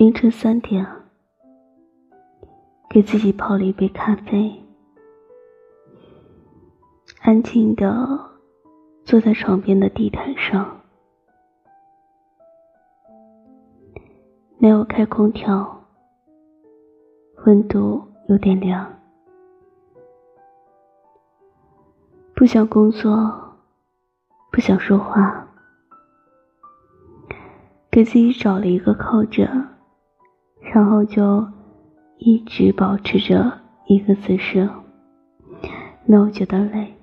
凌晨三点，给自己泡了一杯咖啡，安静的坐在床边的地毯上，没有开空调，温度有点凉，不想工作，不想说话，给自己找了一个靠枕。然后就一直保持着一个姿势，没有觉得累。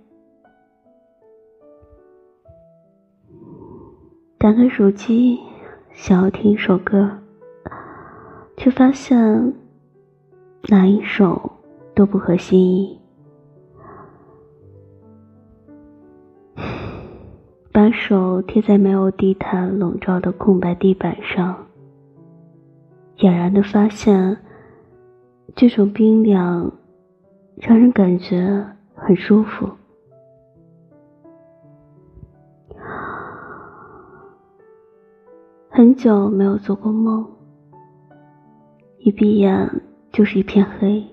打开手机，想要听一首歌，却发现哪一首都不合心意。把手贴在没有地毯笼罩的空白地板上。俨然的发现，这种冰凉让人感觉很舒服。很久没有做过梦，一闭眼就是一片黑。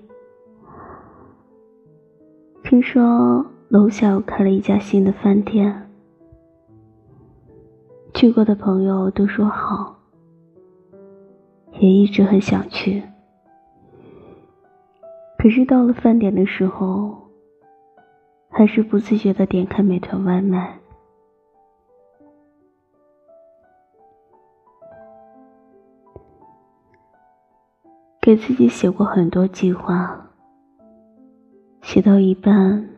听说楼下又开了一家新的饭店，去过的朋友都说好。也一直很想去，可是到了饭点的时候，还是不自觉的点开美团外卖。给自己写过很多计划，写到一半，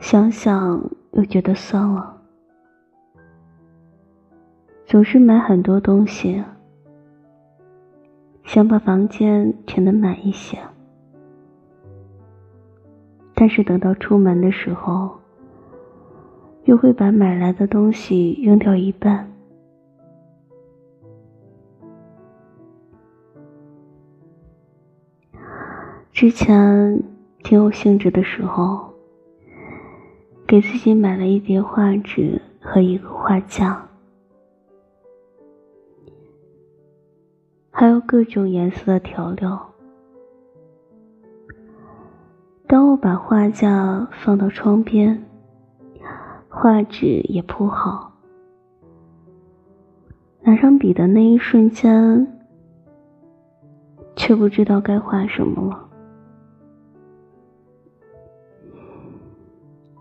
想想又觉得算了，总是买很多东西。想把房间填得满一些，但是等到出门的时候，又会把买来的东西扔掉一半。之前挺有兴致的时候，给自己买了一叠画纸和一个画架。还有各种颜色的调料。当我把画架放到窗边，画纸也铺好，拿上笔的那一瞬间，却不知道该画什么了。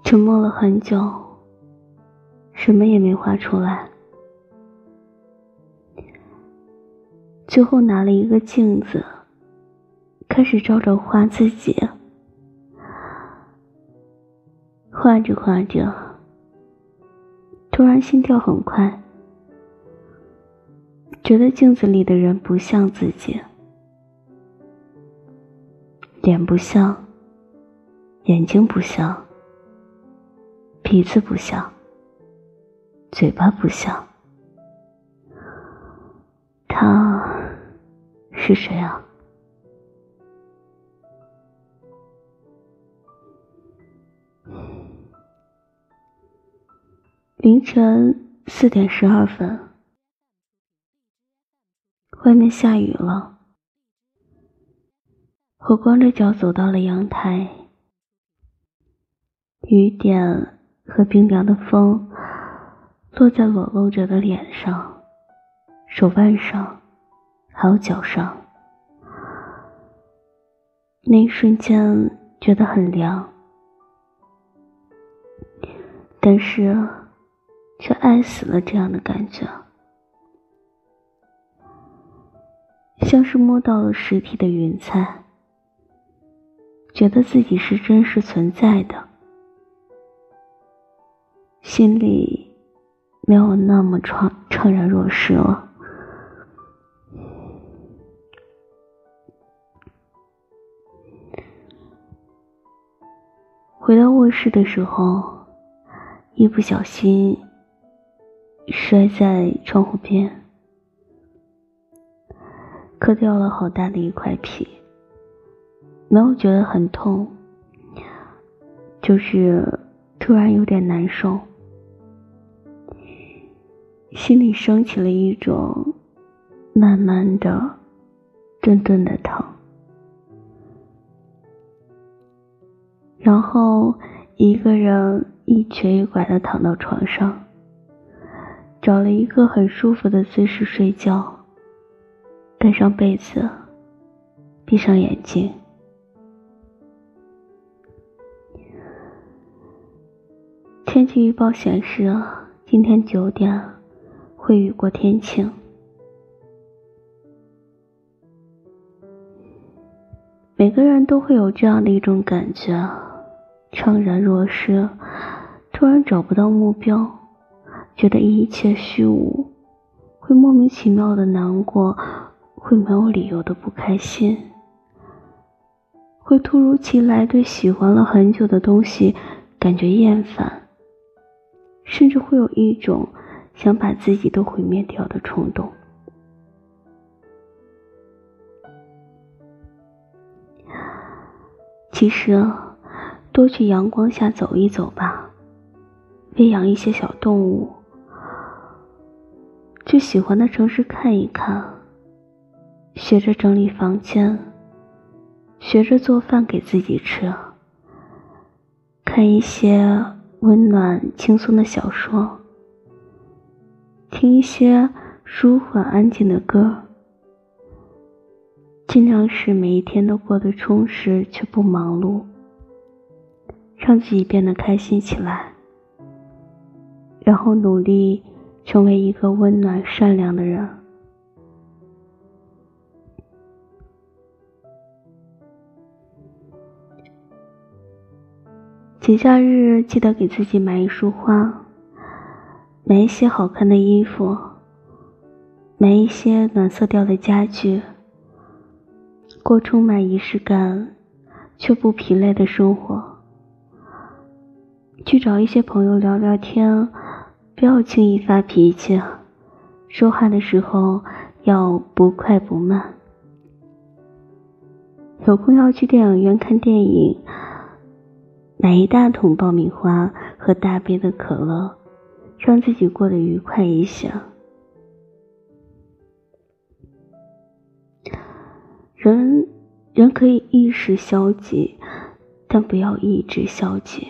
沉默了很久，什么也没画出来。最后拿了一个镜子，开始照着画自己。画着画着，突然心跳很快，觉得镜子里的人不像自己，脸不像，眼睛不像，鼻子不像，嘴巴不像，是谁啊？凌晨四点十二分，外面下雨了。我光着脚走到了阳台，雨点和冰凉的风落在裸露着的脸上、手腕上。还有脚上，那一瞬间觉得很凉，但是却爱死了这样的感觉，像是摸到了实体的云彩，觉得自己是真实存在的，心里没有那么怅怅然若失了。回到卧室的时候，一不小心摔在窗户边，磕掉了好大的一块皮。没有觉得很痛，就是突然有点难受，心里升起了一种慢慢的、顿顿的疼，然后一个人一瘸一拐的躺到床上，找了一个很舒服的姿势睡觉，盖上被子，闭上眼睛。天气预报显示，今天九点会雨过天晴。每个人都会有这样的一种感觉，怅然若失，突然找不到目标，觉得一切虚无，会莫名其妙的难过，会没有理由的不开心，会突如其来对喜欢了很久的东西感觉厌烦，甚至会有一种想把自己都毁灭掉的冲动。其实，多去阳光下走一走吧，喂养一些小动物，去喜欢的城市看一看，学着整理房间，学着做饭给自己吃，看一些温暖轻松的小说，听一些舒缓安静的歌。尽量使每一天都过得充实却不忙碌，让自己变得开心起来，然后努力成为一个温暖善良的人。节假日记得给自己买一束花，买一些好看的衣服，买一些暖色调的家具。过充满仪式感却不疲累的生活，去找一些朋友聊聊天，不要轻易发脾气，说话的时候要不快不慢。有空要去电影院看电影，买一大桶爆米花和大杯的可乐，让自己过得愉快一些。人，人可以一时消极，但不要一直消极。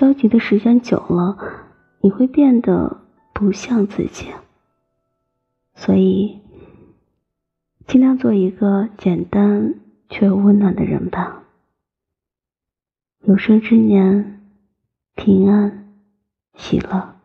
消极的时间久了，你会变得不像自己。所以，尽量做一个简单却又温暖的人吧。有生之年，平安，喜乐。